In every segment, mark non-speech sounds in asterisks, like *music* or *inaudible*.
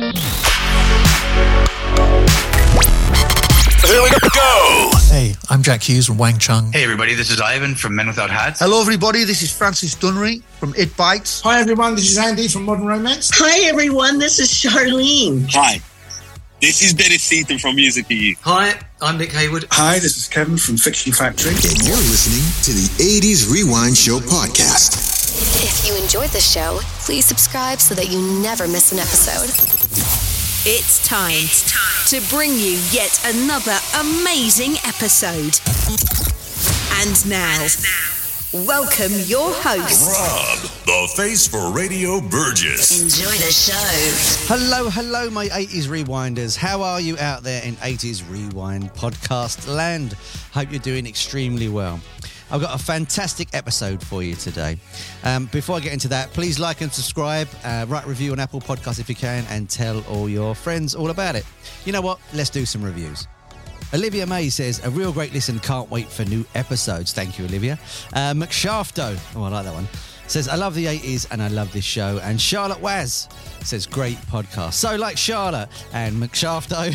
Here we go. Hey, I'm Jack Hues from Wang Chung. Hey everybody, this is Ivan from Men Without Hats. Hello, everybody. This is Francis Dunnery from It Bites. Hi everyone, this is Andy from Modern Romance. Hi everyone, this is Charlene. Hi. This is Dennis Seaton from Musical Youth. Hi, I'm Nick Heyward. Hi, this is Kevin from Fiction Factory. And you're listening to the 80s Rewind Show podcast. If you enjoyed the show, please subscribe so that you never miss an episode. It's time, to bring you yet another amazing episode. And now, welcome your host. Rob, the face for Radio Burgess. Enjoy the show. Hello, hello, my 80s rewinders. How are you out there in 80s Rewind podcast land? Hope you're doing extremely well. I've got a fantastic episode for you today. Um, before I get into that, please like and subscribe, uh, write a review on Apple Podcasts if you can, and tell all your friends all about it. You know what? Let's do some reviews. Olivia May says, a real great listen. Can't wait for new episodes. Thank you, Olivia. Uh, McShafto, oh, I like that one, says, I love the 80s and I love this show. And Charlotte Waz says, great podcast. So, like Charlotte and McShafto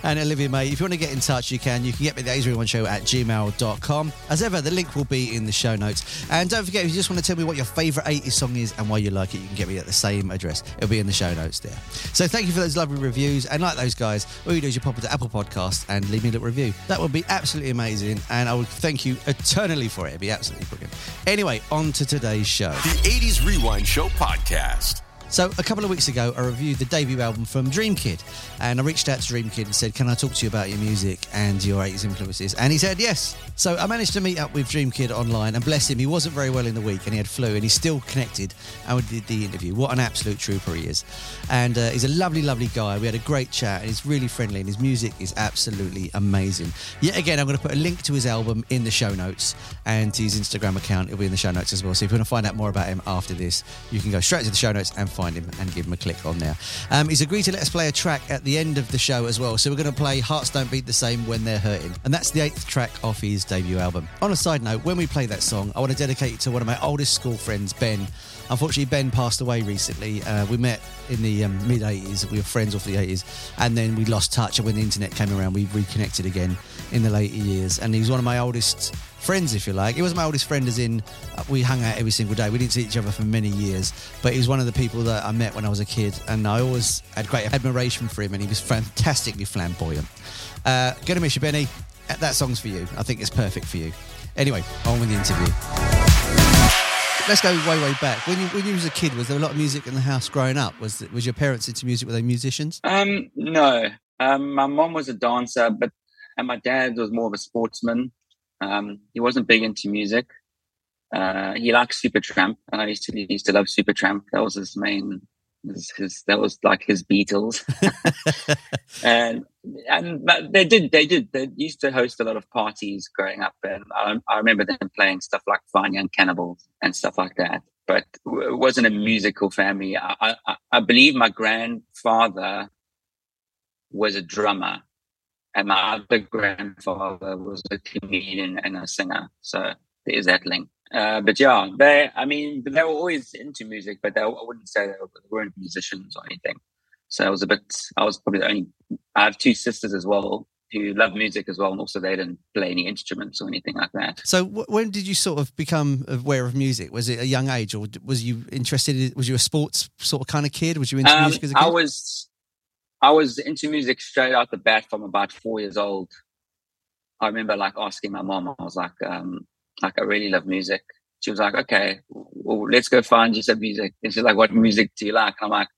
*laughs* and Olivia May, if you want to get in touch, you can. You can get me the 80s One Show at gmail.com. As ever, the link will be in the show notes. And don't forget, if you just want to tell me what your favourite 80s song is and why you like it, you can get me at the same address. It'll be in the show notes there. So, thank you for those lovely reviews. And like those guys, all you do is you pop into Apple Podcast and leave me a little review. That would be absolutely amazing. And I would thank you eternally for it. It'd be absolutely brilliant. Anyway, on to today's show. The 80s Rewind Show podcast. So a couple of weeks ago, I reviewed the debut album from Dreamkid, and I reached out to Dreamkid and said, "Can I talk to you about your music and your 80s influences?" And he said yes. So I managed to meet up with Dreamkid online, and bless him, he wasn't very well in the week, and he had flu, and he's still connected, and we did the interview. What an absolute trooper he is, and uh, he's a lovely, lovely guy. We had a great chat, and he's really friendly, and his music is absolutely amazing. Yet again, I'm going to put a link to his album in the show notes, and his Instagram account. It'll be in the show notes as well. So if you want to find out more about him after this, you can go straight to the show notes and find him and give him a click on there. Um, he's agreed to let us play a track at the end of the show as well. So we're going to play Hearts Don't Beat the Same When They're Hurting. And that's the eighth track off his debut album. On a side note, when we play that song, I want to dedicate it to one of my oldest school friends, Ben. Unfortunately, Ben passed away recently. Uh, we met in the um, mid 80s. We were friends off the 80s. And then we lost touch. And when the internet came around, we reconnected again in the later years. And he was one of my oldest friends, if you like. He was my oldest friend, as in uh, we hung out every single day. We didn't see each other for many years, but he was one of the people that I met when I was a kid, and I always had great admiration for him, and he was fantastically flamboyant. Uh, Gonna miss you, Benny. Uh, That song's for you. I think it's perfect for you. Anyway, on with the interview. Let's go way, way back. When you when you was a kid, was there a lot of music in the house growing up? Was was your parents into music? Were they musicians? Um, no. Um, my mom was a dancer, but and my dad was more of a sportsman. Um, he wasn't big into music. Uh, he liked Supertramp. And I used to he used to love Supertramp. That was his main. His, his that was like his Beatles. *laughs* and and but they did they did they used to host a lot of parties growing up, and I, I remember them playing stuff like Fine Young Cannibals and stuff like that. But it wasn't a musical family. I I, I believe my grandfather was a drummer and my other grandfather was a comedian and a singer. So there's that link. Uh, but yeah, they, I mean, they were always into music, but they, I wouldn't say they, were, they weren't musicians or anything. So I was a bit, I was probably the only, I have two sisters as well who love music as well. And also they didn't play any instruments or anything like that. So w- when did you sort of become aware of music? Was it a young age, or was you interested? In, was you a sports sort of kind of kid? Was you into Um, music as a kid? I was, I was into music straight out the bat from about four years old. I remember like asking my mom, I was like, um, like I really love music. She was like, okay, well, let's go find you some music. And she's like, what music do you like? I'm like,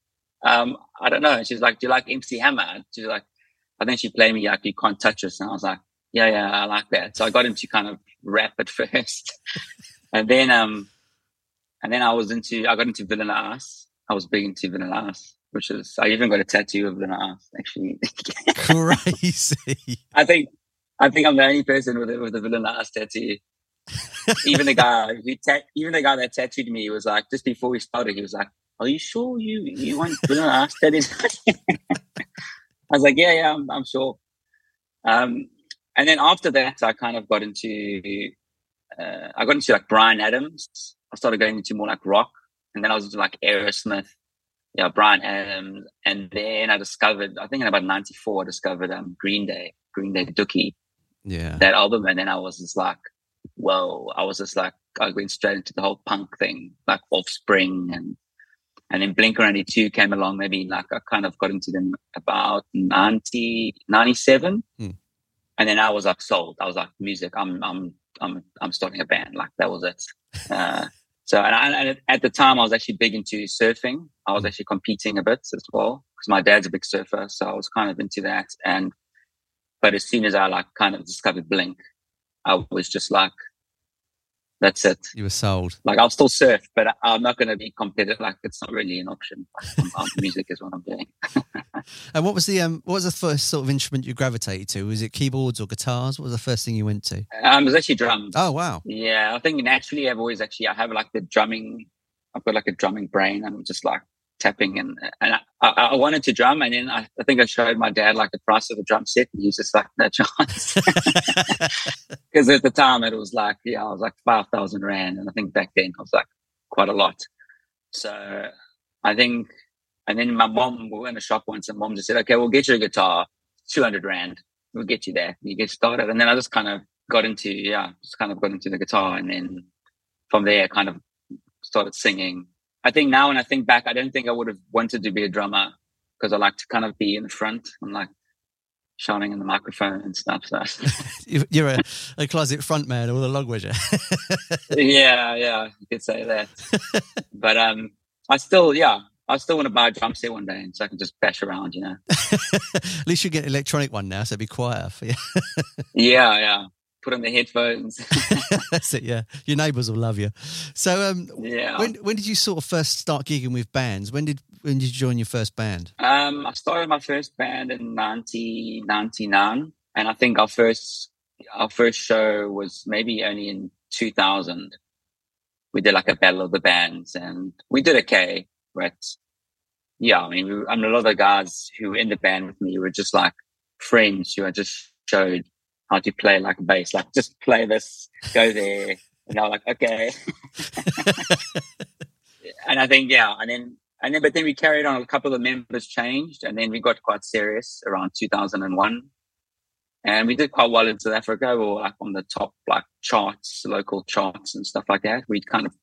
um, I don't know. And she's like, do you like MC Hammer? She's like, I think she played me like, you can't touch us. And I was like, yeah, yeah, I like that. So I got into kind of rap at *laughs* first. and then, um, and then I was into I got into Vanilla Ice. I was big into Vanilla Ice, which is I even got a tattoo of Vanilla Ice. Actually, *laughs* crazy. I think I think I'm the only person with a, with a Vanilla Ice tattoo. even the guy who ta- even the guy that tattooed me was like just before we started, he was like, "Are you sure you you want Vanilla Ice tattooed?" *laughs* I was like, "Yeah, yeah, I'm, I'm sure." Um, and then after that, I kind of got into uh, I got into like Bryan Adams. I started going into more like rock, and then I was into like Aerosmith, yeah, Bryan Adams, and then I discovered I think in about '94 I discovered um, Green Day, Green Day Dookie, yeah, that album, and then I was just like, whoa, I was just like I went straight into the whole punk thing, like Offspring and. And then Blink 182 came along, maybe like I kind of got into them about 90, 97. Hmm. And then I was like sold. I was like, music, I'm, I'm I'm I'm starting a band. Like that was it. Uh, so and, I, and, at the time, I was actually big into surfing. I was mm. actually competing a bit as well because my dad's a big surfer, so I was kind of into that. And but as soon as I like kind of discovered Blink, I was just like, that's it. You were sold. Like I'll still surf, but I'm not going to be competitive. Like it's not really an option. *laughs* Music is what I'm doing. *laughs* and what was the um, what was the first sort of instrument you gravitated to? Was it keyboards or guitars? What was the first thing you went to? Um, it was actually drums. Oh wow. Yeah, I think naturally I've always actually I have like the drumming. I've got like a drumming brain. I'm just like tapping and and I, I, wanted to drum and then I, I, think I showed my dad like the price of a drum set and he was just like no chance. *laughs* Because at the time it was like yeah I was like five thousand rand and I think back then I was like quite a lot. So I think and then my mom we were in a shop once and mom just said okay we'll get you a guitar two hundred rand we'll get you there you get started and then I just kind of got into yeah just kind of got into the guitar and then from there kind of started singing I think now when I think back, I don't think I would have wanted to be a drummer because I like to kind of be in the front and like shouting in the microphone and stuff. So *laughs* you're a, a closet front man with a log wedger. *laughs* yeah, yeah, you could say that. *laughs* but um, I still, yeah, I still want to buy a drum set one day, and so I can just bash around, you know. At least you get an electronic one now, so it'd be quieter for you. yeah, yeah put on the headphones. *laughs* That's it. Yeah, your neighbours will love you. So, um, yeah. When when did you sort of first start gigging with bands? When did when did you join your first band? Um, I started my first band in 1999, and I think our first our first show was maybe only in 2000. We did like a battle of the bands, and we did okay. But yeah, I mean, we, I mean, a lot of the guys who were in the band with me were just like friends who I just showed how to play like a bass, like just play this, go there. And I was like, okay. *laughs* and I think, yeah, and then, and then, but then we carried on. A couple of members changed, and then we got quite serious around 2001. And we did quite well in South Africa. We were like on the top, like charts, local charts and stuff like that. We kind of,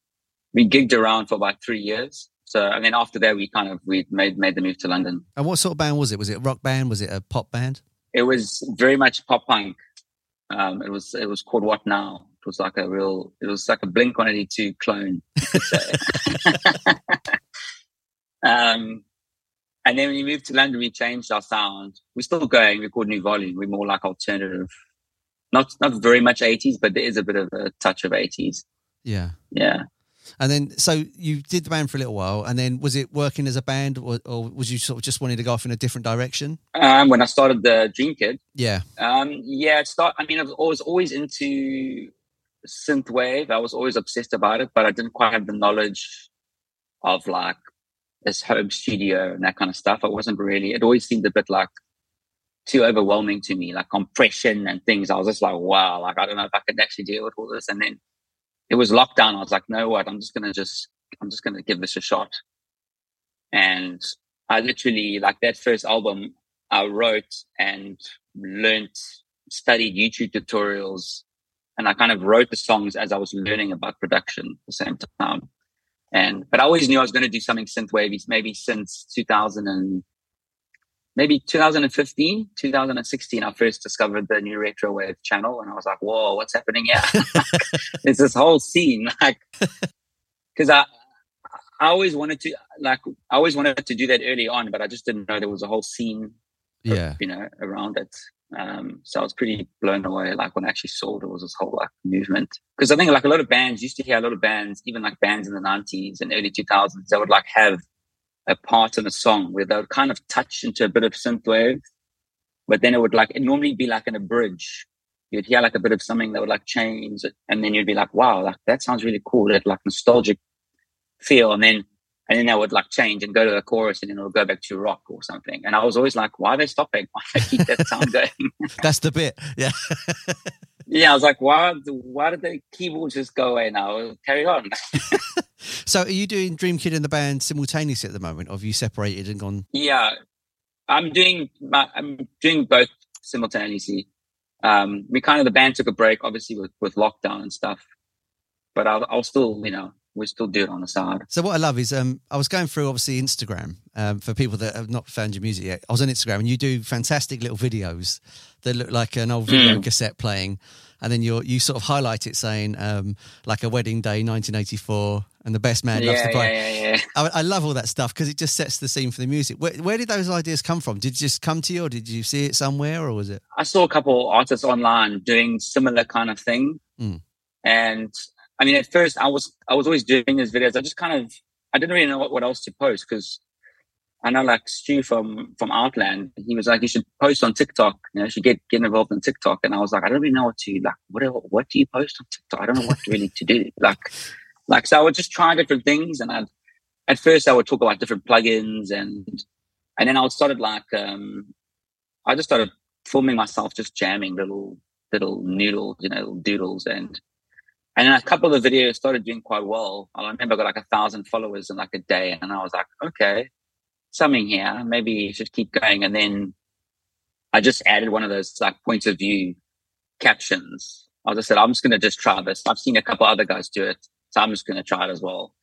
we gigged around for about three years. So, and then after that, we kind of, we made, made the move to London. And what sort of band was it? Was it a rock band? Was it a pop band? It was very much pop punk. Um, it was it was called What Now. It was like a real. It was like a Blink One Eighty Two clone. *laughs* um, and then when we moved to London, we changed our sound. We're still going. We called New Volume. We're more like alternative. Not not very much eighties, but there is a bit of a touch of eighties. Yeah. Yeah. And then, so you did the band for a little while, and then was it working as a band, or, or was you sort of just wanting to go off in a different direction? Um, when I started the Dreamkid, yeah, um, yeah, it start. I mean, I was always always into synthwave. I was always obsessed about it, but I didn't quite have the knowledge of like this home studio and that kind of stuff. I wasn't really. It always seemed a bit like too overwhelming to me, like compression and things. I was just like, wow, like I don't know if I could actually deal with all this. And then it was lockdown. I was like, no, what? I'm just gonna just I'm just gonna give this a shot. And I literally like that first album I wrote and learned, studied YouTube tutorials, and I kind of wrote the songs as I was learning about production at the same time. And but I always knew I was going to do something synthwave, maybe since 2000 and maybe 2015, 2016, I first discovered the new retro wave channel, and I was like, "Whoa, what's happening here?" *laughs* *laughs* it's this whole scene, like, *laughs* because I, I always wanted to, like, I always wanted to do that early on, but I just didn't know there was a whole scene, yeah, you know, around it. Um, so I was pretty blown away, like when I actually saw there was this whole like movement. Because I think like a lot of bands used to hear a lot of bands, even like bands in the nineties and early two thousands, they would like have a part in a song where they would kind of touch into a bit of synthwave, but then it would like it normally be like in a bridge. You'd hear like a bit of something that would like change, and then you'd be like, "Wow, like that sounds really cool." That like nostalgic feel, and then and then that would like change and go to the chorus and then it would go back to rock or something. And I was always like, why are they stopping? Why they keep that sound *laughs* going? That's the bit. Yeah. *laughs* yeah. I was like, why, why did the keyboard just go away now? Carry on. *laughs* so are you doing Dreamkid and the band simultaneously at the moment? Or have you separated and gone? Yeah. I'm doing, I'm doing both simultaneously. Um, we kind of, the band took a break, obviously with, with lockdown and stuff, but I'll, I'll still, you know, we still do it on the side. So what I love is um, I was going through obviously Instagram um, for people that have not found your music yet. I was on Instagram and you do fantastic little videos that look like an old video mm. cassette playing, and then you you sort of highlight it saying um, like a wedding day, 1984, and the best man yeah, loves the bride. Yeah, yeah, yeah. I, I, love all that stuff because it just sets the scene for the music. Where, where, did those ideas come from? Did it just come to you, or did you see it somewhere, or was it? I saw a couple artists online doing similar kind of thing. Mm. And I mean, at first I was I was always doing these videos. I just kind of I didn't really know what, what else to post because I know like Stu from from Outland. He was like, you should post on TikTok. You know, you should get get involved in TikTok. And I was like, I don't really know what to like. What what do you post on TikTok? I don't know what really to do. *laughs* Like, like so I would just try different things. And I at first I would talk about different plugins and and then I would started like um I just started filming myself just jamming little little noodles, you know, doodles and and then a couple of the videos started doing quite well. I remember I got like a thousand followers in like a day. And I was like, okay, something here. Maybe you should keep going. And then I just added one of those like points of view captions. I just said, I'm just going to just try this. I've seen a couple other guys do it. So I'm just going to try it as well.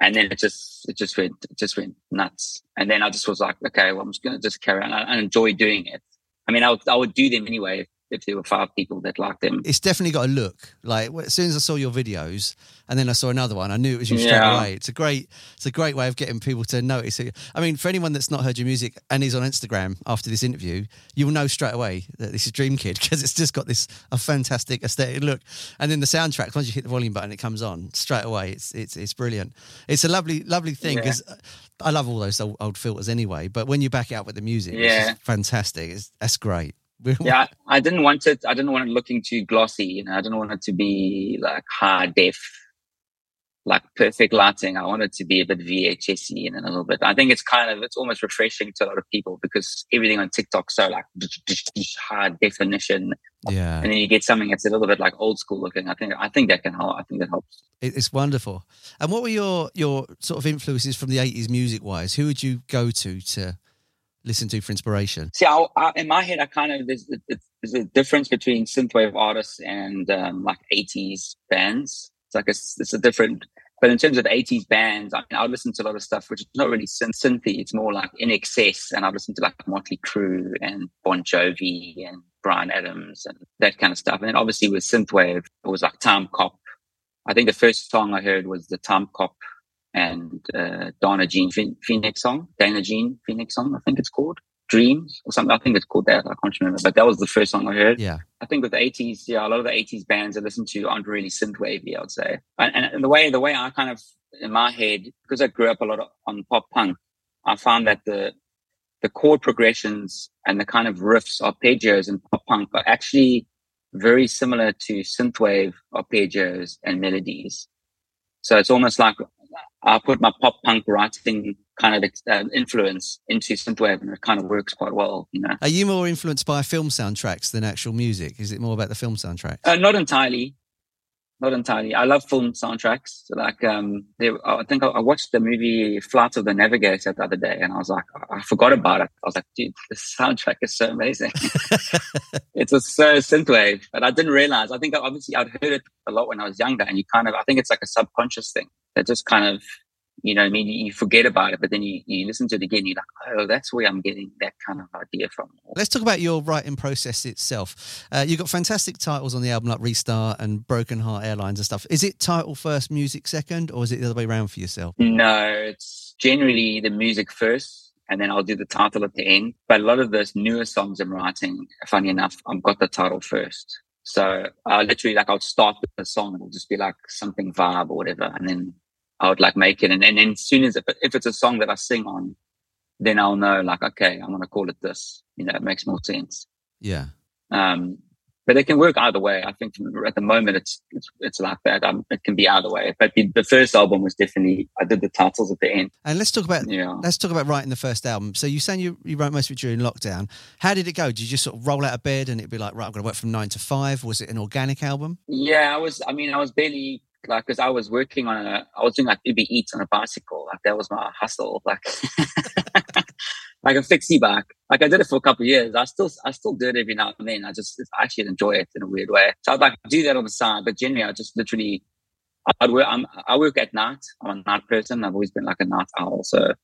And then it just, it just went, it just went nuts. And then I just was like, okay, well, I'm just going to just carry on. I, I enjoy doing it. I mean, I I would do them anyway if there were five people that liked them. It's definitely got a look. Like as soon as I saw your videos, and then I saw another one, I knew it was you straight yeah. away. It's a great, it's a great way of getting people to notice it. I mean, for anyone that's not heard your music and is on Instagram after this interview, you will know straight away that this is Dreamkid *laughs* because it's just got this a fantastic aesthetic look. And then the soundtrack, once you hit the volume button, it comes on straight away. It's it's it's brilliant. It's a lovely lovely thing because. Yeah. I love all those old, old, filters anyway, but when you back it up with the music, yeah. it's fantastic. It's, that's great. *laughs* yeah, I didn't want it. I didn't want it looking too glossy. You know, I didn't want it to be like high def, like perfect lighting. I wanted to be a bit VHSy and a little bit. I think it's kind of it's almost refreshing to a lot of people because everything on TikTok so like high definition. Yeah, and then you get something that's a little bit like old school looking. I think I think that can help. I think that helps. It's wonderful. And what were your your sort of influences from the eighties music wise? Who would you go to to listen to for inspiration? See, I, I, in my head, I kind of there's, there's, a difference between synthwave artists and um, like 80s bands. It's like a, it's a different. But in terms of 80s bands, I mean, I listen to a lot of stuff which is not really synth synthy. It's more like INXS, and I listen to like Motley Crue and Bon Jovi and Bryan Adams and that kind of stuff. And then obviously with synthwave, it was like Timecop. I think the first song I heard was the Timecop and uh, Dana Jean Phoenix song, Dana Jean Phoenix song, I think it's called Dreams or something. I think it's called that. I can't remember, but that was the first song I heard. Yeah. I think with the 80s, yeah, a lot of the 80s bands I listen to aren't really synthwavy, I would say. And, and the way, the way I kind of, in my head, because I grew up a lot on pop punk, I found that the, the chord progressions and the kind of riffs, arpeggios in pop punk are actually very similar to synthwave arpeggios and melodies. So it's almost like I put my pop punk writing kind of uh, influence into synthwave, and it kind of works quite well. You know. Are you more influenced by film soundtracks than actual music? Is it more about the film soundtrack? Uh, not entirely. Not entirely. I love film soundtracks. Like, um, they, I think I watched the movie Flight of the Navigator the other day, and I was like, I forgot about it. I was like, dude, the soundtrack is so amazing. *laughs* it's a so synthwave, but I didn't realize. I think obviously I'd heard it a lot when I was younger, and you kind of, I think it's like a subconscious thing that just kind of you know, I mean, you forget about it, but then you, you listen to it again, you're like, oh, that's where I'm getting that kind of idea from. Let's talk about your writing process itself. Uh, you've got fantastic titles on the album, like Restart and Broken Heart Airlines and stuff. Is it title first, music second, or is it the other way around for yourself? No, it's generally the music first and then I'll do the title at the end. But a lot of those newer songs I'm writing, funny enough, I've got the title first. So I literally like I'll start with the song, it'll just be like something vibe or whatever, and then I would like make it, and, and then as soon as if, if it's a song that I sing on, then I'll know like okay, I'm gonna call it this. You know, it makes more sense. Yeah. Um, but it can work either way. I think at the moment it's it's, it's like that. Um, it can be either way. But the, the, first album was definitely I did the titles at the end. And let's talk about yeah. let's talk about writing the first album. So you saying you, you wrote most of it during lockdown. How did it go? Did you just sort of roll out of bed and it'd be like right, I'm going to work from nine to five? Was it an organic album? Yeah, I was. I mean, I was barely like because I was working on a I was doing like Uber Eats on a bicycle. Like that was my hustle. Like. *laughs* like a fixie back. Like I did it for a couple of years. I still, I still do it every now and then. I just, I actually enjoy it in a weird way. So I'd like do that on the side, but generally I just literally, I'd work, I'm, I work at night. I'm a night person. I've always been like a night owl. So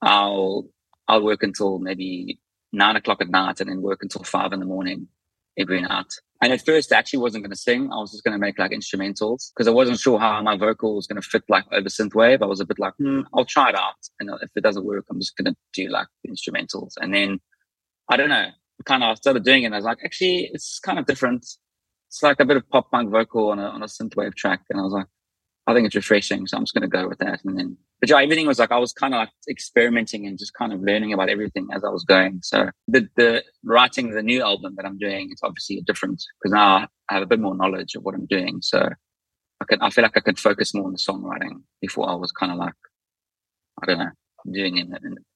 I'll, I'll work until maybe nine o'clock at night and then work until five in the morning every night. And at first, I actually wasn't going to sing. I was just going to make like instrumentals because I wasn't sure how my vocal was going to fit like over synthwave. I was a bit like, hmm, I'll try it out. And if it doesn't work, I'm just going to do like instrumentals. And then I don't know, kind of started doing it. And I was like, actually, it's kind of different. It's like a bit of pop punk vocal on a, on a synthwave track. And I was like, I think it's refreshing. So I'm just going to go with that. And then, but yeah, everything was like, I was kind of like experimenting and just kind of learning about everything as I was going. So the, the writing the new album that I'm doing is obviously a different because now I have a bit more knowledge of what I'm doing. So I can, I feel like I could focus more on the songwriting before I was kind of like, I don't know, doing it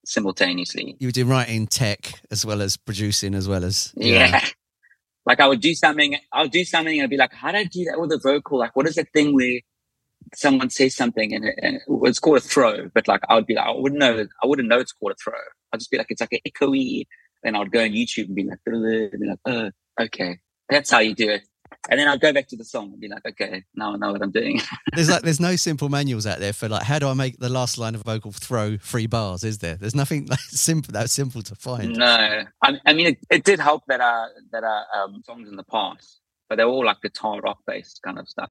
simultaneously. You were doing writing tech as well as producing as well as, yeah. *laughs* Like I would do something, I'll do something and I'd be like, how did I do that with a vocal? Like, what is that thing where someone says something and, it, and it's called a throw, but like I would be like, I wouldn't know, I wouldn't know it's called a throw. I'd just be like, it's like an echoey. And I'd go on YouTube and be like, and be like, oh, okay, that's how you do it. And then I'd go back to the song and be like, okay, now I know what I'm doing. *laughs* there's like, there's no simple manuals out there for like, how do I make the last line of a vocal throw three bars? Is there? There's nothing *laughs* like simple that simple to find. No, I, I mean, it, it, did help that are that are um, songs in the past, but they're all like guitar rock based kind of stuff.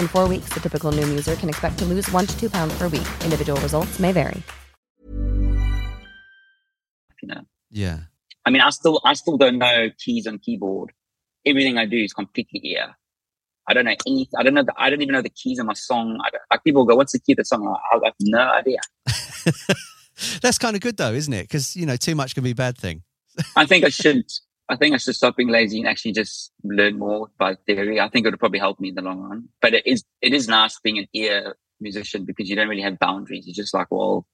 In four weeks, the typical Noom user can expect to lose one to two pounds per week. Individual results may vary. You know. Yeah. I mean, I still, I still don't know keys on keyboard. Everything I do is completely ear. I don't know any. I don't know. The, I don't even know the keys on my song. like people go, "What's the key of the song?" I, I have no idea. *laughs* That's kind of good though, isn't it? Because you know, too much can be a bad thing. I think I should. I think I should stop being lazy and actually just learn more by theory. I think it would probably help me in the long run. But it is it is nice being an ear musician because you don't really have boundaries. You're just like, well,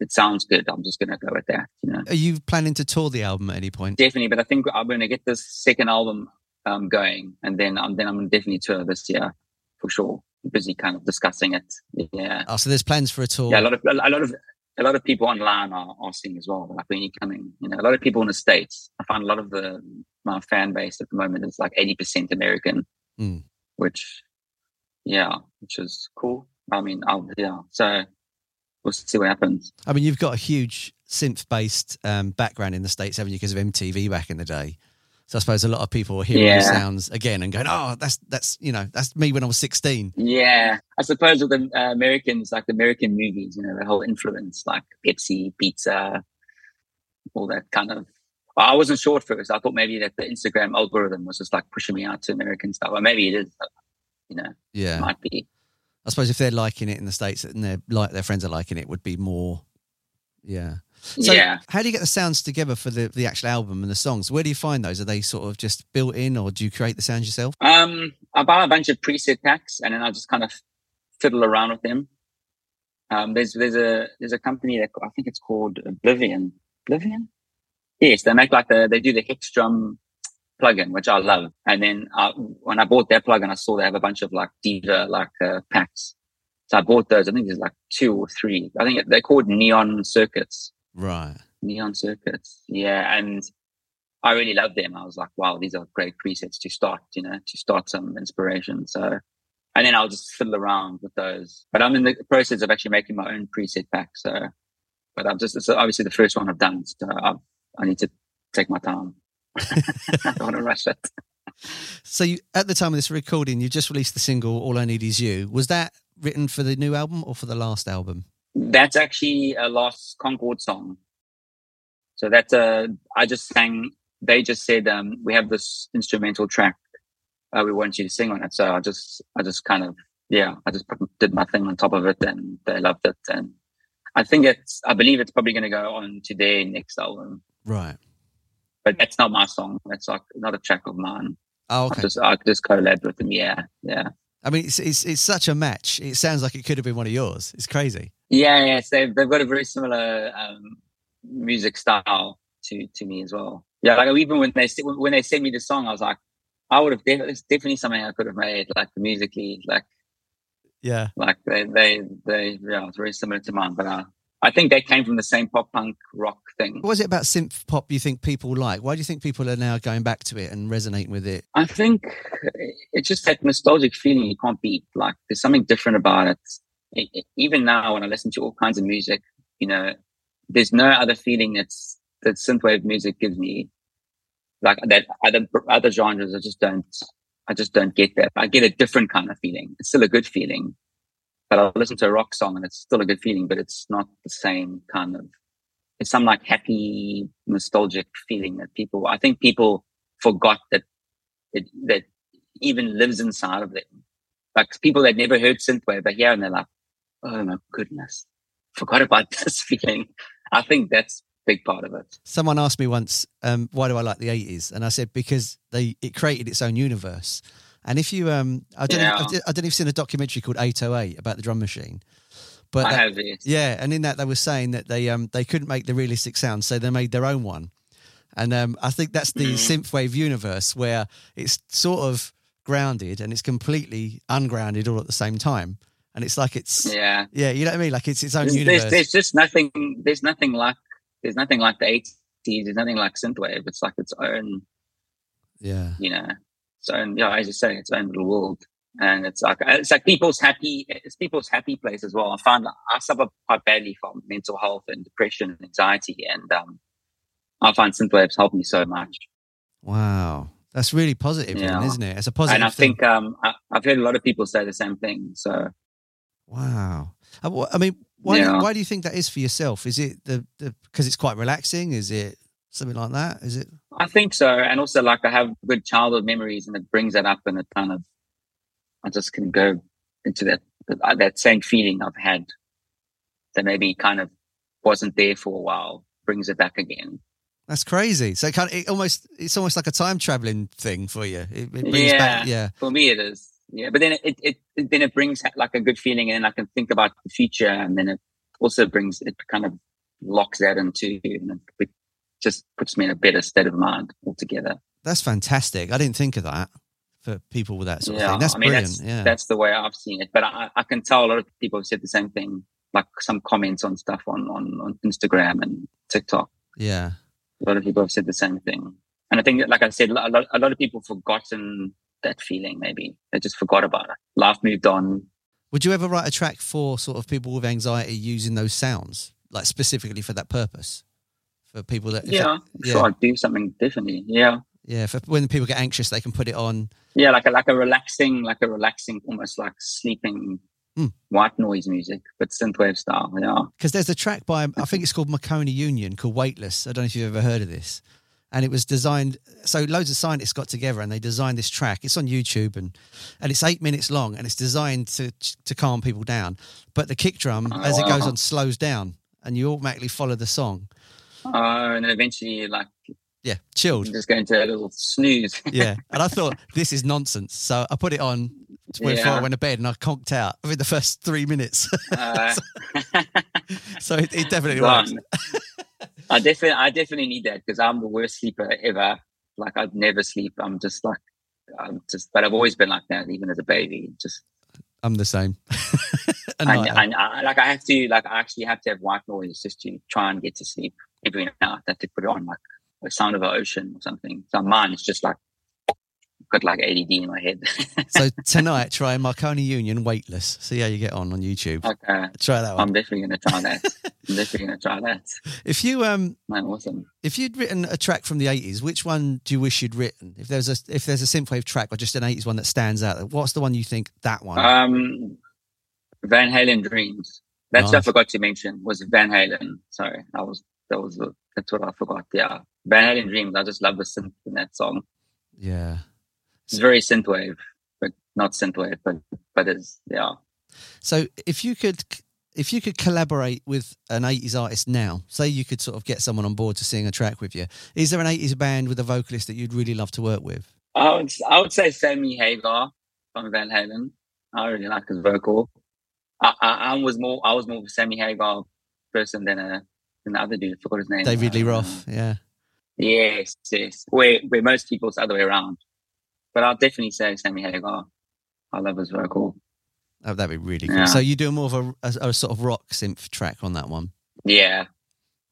it sounds good. I'm just going to go with that. You know. Are you planning to tour the album at any point? Definitely, but I think I'm going to get this second album um, going, and then um, then I'm going to definitely tour this year for sure. I'm busy kind of discussing it. Yeah. Oh, so there's plans for a tour. Yeah, a lot of a lot of a lot of people online are seeing as well. Like when you're coming, you know, a lot of people in the states. I find a lot of the my fan base at the moment is like eighty percent American, mm. which yeah, which is cool. I mean, I'll, yeah. So we'll see what happens. I mean, you've got a huge synth based um, background in the States, haven't you, because of MTV back in the day? So I suppose a lot of people are hearing yeah. the sounds again and going, "Oh, that's that's you know that's me when I was 16." Yeah, I suppose with the uh, Americans, like the American movies, you know, the whole influence, like Pepsi, pizza, all that kind of. Well, I wasn't sure at first. I thought maybe that the Instagram algorithm was just like pushing me out to American stuff. Or maybe it is. You know, yeah, might be. I suppose if they're liking it in the states and they're like their friends are liking it, would be more. Yeah. So yeah. how do you get the sounds together for the, the actual album and the songs? Where do you find those? Are they sort of just built in or do you create the sounds yourself? Um, I buy a bunch of preset packs and then I just kind of fiddle around with them. Um, there's there's a there's a company that I think it's called Oblivion. Oblivion? Yes, they make like the they do the hex drum plugin, which I love. And then I, when I bought that plugin, I saw they have a bunch of like diva like uh, packs. So I bought those. I think there's like two or three. I think they're called Neon Circuits. Right. Neon Circuits. Yeah, and I really love them. I was like, wow, these are great presets to start. You know, to start some inspiration. So. And then I'll just fiddle around with those. But I'm in the process of actually making my own preset pack. So, but I'm just, it's obviously the first one I've done. So I've, I need to take my time. *laughs* I don't want to rush it. So you, at the time of this recording, you just released the single "All I Need Is You." Was that written for the new album or for the last album? That's actually a Lost Concord song. So that's a. I just sang. They just said um, we have this instrumental track. Uh, we want you to sing on it. So I just, I just kind of, yeah, I just did my thing on top of it, and they loved it. And I think it's. I believe it's probably going to go on to their next album. Right but that's not my song. That's like not a track of mine. Oh, okay. I just I just collab with them. Yeah, yeah. I mean, it's, it's it's such a match. It sounds like it could have been one of yours. It's crazy. Yeah, yes, they've they've got a very similar um, music style to to me as well. Yeah, like even when they when they sent me the song, I was like, I would have definitely it's definitely something I could have made like musically, like yeah, like they they they yeah, it's very similar to mine, but uh, I think they came from the same pop punk rock thing. What was it about synth pop you think people like? Why do you think people are now going back to it and resonating with it? I think it's just that nostalgic feeling you can't beat. Like there's something different about it. it, it even now, when I listen to all kinds of music, you know, there's no other feeling that's that synthwave music gives me. Like that other other genres, I just don't. I just don't get that. I get a different kind of feeling. It's still a good feeling, but I'll listen to a rock song and it's still a good feeling, but it's not the same kind of, it's some like happy, nostalgic feeling that people, I think people forgot that it, that even lives inside of them. Like people that never heard synthwave, but here and they're like, oh my goodness, forgot about *laughs* this feeling. I think that's big part of it. Someone asked me once, um, why do I like the 80s? And I said, because they, it created its own universe. And if you, um, I don't, yeah. know, I don't know if you've seen a documentary called 808 about the drum machine. But I that- yeah, and in that they were saying that they um they couldn't make the realistic sound, so they made their own one. And um, I think that's the Mm. synthwave universe where it's sort of grounded and it's completely ungrounded all at the same time. And it's like it's Yeah. yeah, you know what I mean? Like it's its own There's, universe. there's, there's just nothing, there's nothing like, there's nothing like the 80s. There's nothing like synthwave. It's like its own, yeah. you know, its own, yeah, as you say, its own little world. And it's like, it's like people's happy, it's people's happy place as well. I find I suffer quite badly from mental health and depression and anxiety. And, um, I find synthwaves help me so much. Wow. That's really positive, then, isn't it? It's a positive. and I thing. think, um, I, I've heard a lot of people say the same thing. So, Wow. Uh, wh- I mean, why, do Yeah. you, why do you think that is for yourself? Is it the because it's quite relaxing? Is it something like that? Is it? I think so. And also, like, I have good childhood memories, and it brings that up, and it kind of, I just can go into that that, uh, that same feeling I've had that maybe kind of wasn't there for a while, brings it back again. That's crazy. So it kind of, it almost it's almost like a time traveling thing for you. It, it brings yeah, back yeah. For me, it is. Yeah, but then it, it, it then it brings like a good feeling, and then I can think about the future, and then it also brings it kind of locks that into, and it just puts me in a better state of mind altogether. That's fantastic. I didn't think of that for people with that sort of thing. That's I mean, brilliant. That's, yeah. that's the way I've seen it. But I, I can tell a lot of people have said the same thing, like some comments on stuff on, on, on Instagram and TikTok. yeah. A lot of people have said the same thing. And I think, that, like I said, a lot, a lot of people forgotten that feeling, maybe. They just forgot about it. Life moved on. Would you ever write a track for sort of people with anxiety using those sounds, like specifically for that purpose? For people that, Yeah, that- sure, I'd do something differently. Yeah. yeah. For when people get anxious, they can put it on. Yeah, like a, like a relaxing, like a relaxing, almost like sleeping Hmm. white noise music, but synthwave style. Yeah. because there's a track by I think it's called Marconi Union called Weightless. I don't know if you've ever heard of this. And it was designed so loads of scientists got together and they designed this track. It's on YouTube and and it's eight minutes long and it's designed to to calm people down. But the kick drum Oh, as it goes on slows down and you automatically follow the song. Uh, and then eventually, like, yeah, chilled. Just go into a little snooze. *laughs* yeah, and I thought this is nonsense, so I put it on before Yeah. I went to bed, and I conked out within the first three minutes. *laughs* Uh, so it, it definitely works. *laughs* I definitely, I definitely need that because I'm the worst sleeper ever. Like I'd never sleep. I'm just like, I'm just. But I've always been like that, even as a baby. Just, I'm the same. and, I, I, like I have to, like I actually have to have white noise just to try and get to sleep every night. Have to put it on like the sound of the ocean or something. So mine is just like got like ADD in my head. *laughs* so tonight, try Marconi Union weightless. See how you get on on YouTube. okay, Try that one. I'm definitely gonna try that. *laughs* I'm definitely gonna try that. If you um, Man, awesome. if you'd written a track from the '80s, which one do you wish you'd written? If there's a if there's a synthwave track or just an '80s one that stands out, what's the one you think that one? Um, Van Halen Dreams. That's what I forgot to mention was Van Halen. Sorry, I was that was that's what I forgot. Yeah, Van Halen Dreams. I just love the synth in that song. yeah. It's very synthwave, but not synthwave, but but it's yeah. So if you could if you could collaborate with an 80s artist now, say you could sort of get someone on board to sing a track with you, is there an 80s band with a vocalist that you'd really love to work with? I would I would say Sammy Hagar from Van Halen. I really like his vocal. I, I, I was more I was more of a Sammy Hagar person than a than the other dude. I forgot his name. David Lee Roth, um, yeah. Yes, yes. Where where most people it's the other way around. But I'll definitely say Sammy Hagar. I love his vocal. Oh, that'd be really cool. Yeah. So you do more of a, a, a sort of rock synth track on that one, Yeah,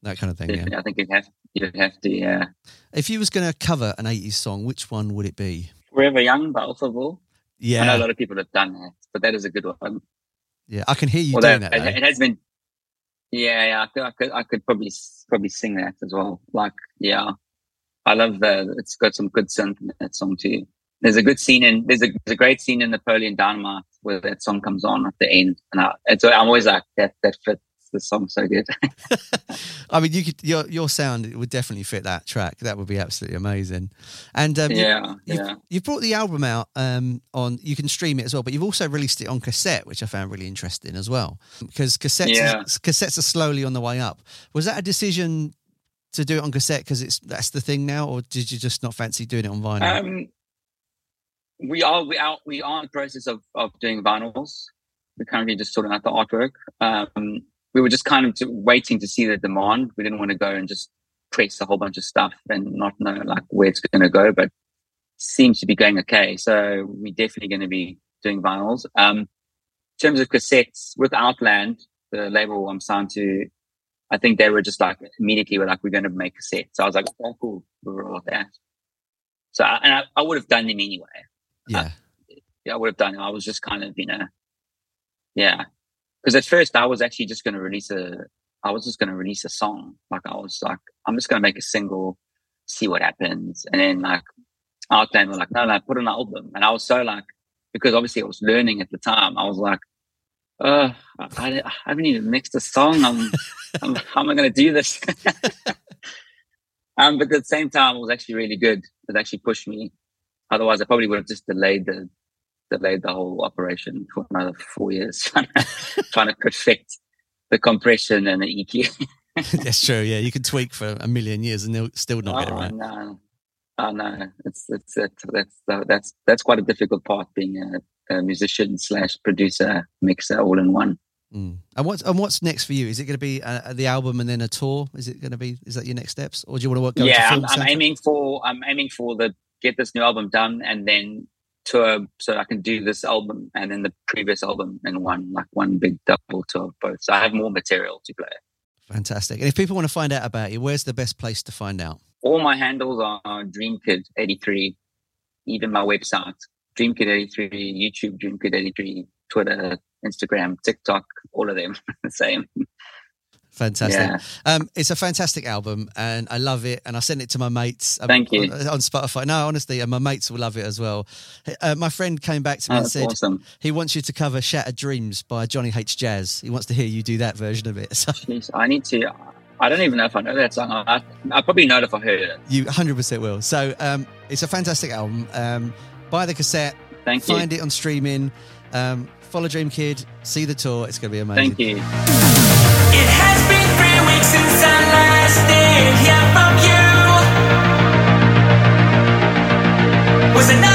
that kind of thing. Yeah. I think you'd have you'd have to. Yeah, If you was going to cover an 80s song, which one would it be? Forever Young by Alphaville. I know a lot of people have done that, but that is a good one. yeah. I can hear you doing that. it, it has been. Yeah, yeah. I could, I could, I could probably probably sing that as well. Like, yeah, I love the. It's got some good synth in that song too. There's a good scene in. There's a, there's a great scene in Napoleon Dynamite where that song comes on at the end, and I, it's, I'm always like that. That fits the song so good. *laughs* I mean, you could your your sound would definitely fit that track. That would be absolutely amazing. And um, yeah, you've, yeah. you've brought the album out um, on. You can stream it as well, but you've also released it on cassette, which I found really interesting as well. Because cassettes Yeah. cassettes are slowly on the way up. Was that a decision to do it on cassette because it's that's the thing now, or did you just not fancy doing it on vinyl? Um, we are we are we are in the process of of doing vinyls. We're currently just sorting out the artwork. Um, we were just kind of waiting to see the demand. We didn't want to go and just press a whole bunch of stuff and not know like where it's going to go, but seems to be going okay. So we're definitely going to be doing vinyls. Um, in terms of cassettes with Outland, the label I'm signed to, I think they were just like immediately were like, we're going to make cassettes. So I was like, oh, cool. We're all with that. So, I, and I, I would have done them anyway. yeah, Yeah, I would have done it. I was just kind of, you know, yeah. Because at first I was actually just going to release a, I was just going to release a song. Like I was like, I'm just going to make a single, see what happens. And then like Outland were like, no, no, put an album. And I was so like, because obviously I was learning at the time. I was like, uh, I, I, haven't even mixed a song. I'm, I'm how am I going to do this? *laughs* um, but at the same time, it was actually really good. It actually pushed me. Otherwise, I probably would have just delayed the delayed the whole operation for another four years, *laughs* trying to, trying to perfect the compression and the EQ. *laughs* that's true. Yeah, you can tweak for a million years and they'll still not get it oh, right. no. Oh no, it's it's it's that's that's that's quite a difficult part being a, a musician slash producer mixer all in one. Mm. And what's and what's next for you? Is it going to be uh, the album and then a tour? Is it going to be? Is that your next steps, or do you want to work? Yeah, I'm, I'm aiming for I'm aiming for the get this new album done and then tour so I can do this album and then the previous album in one like one big double tour of both. So I have more material to play. Fantastic. And if people want to find out about you, where's the best place to find out? All my handles are DreamKid83, even my website, DreamKid83, YouTube, DreamKid83, Twitter, Instagram, TikTok, all of them *laughs* the same. Fantastic. Yeah. Um, it's a fantastic album, and I love it. And I sent it to my mates. um, Thank you. On, on Spotify. No, honestly, and my mates will love it as well. Uh, my friend came back to me Oh, and said awesome. he wants you to cover "Shattered Dreams" by Johnny Hates Jazz. He wants to hear you do that version of it. *laughs* So Jeez, I need to. I don't even know if I know that song. I, I probably know it if I heard it. you 100% will. So um, it's a fantastic album. Um, buy the cassette. Thank you. Find it on streaming. Um, follow Dreamkid. See the tour. It's going to be amazing. Thank you. Produced, edited,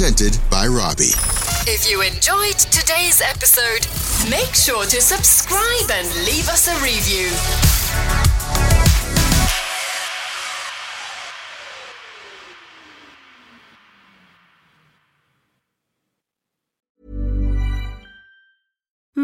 presented by Robbie. If you enjoyed today's episode, make sure to subscribe and leave us a review.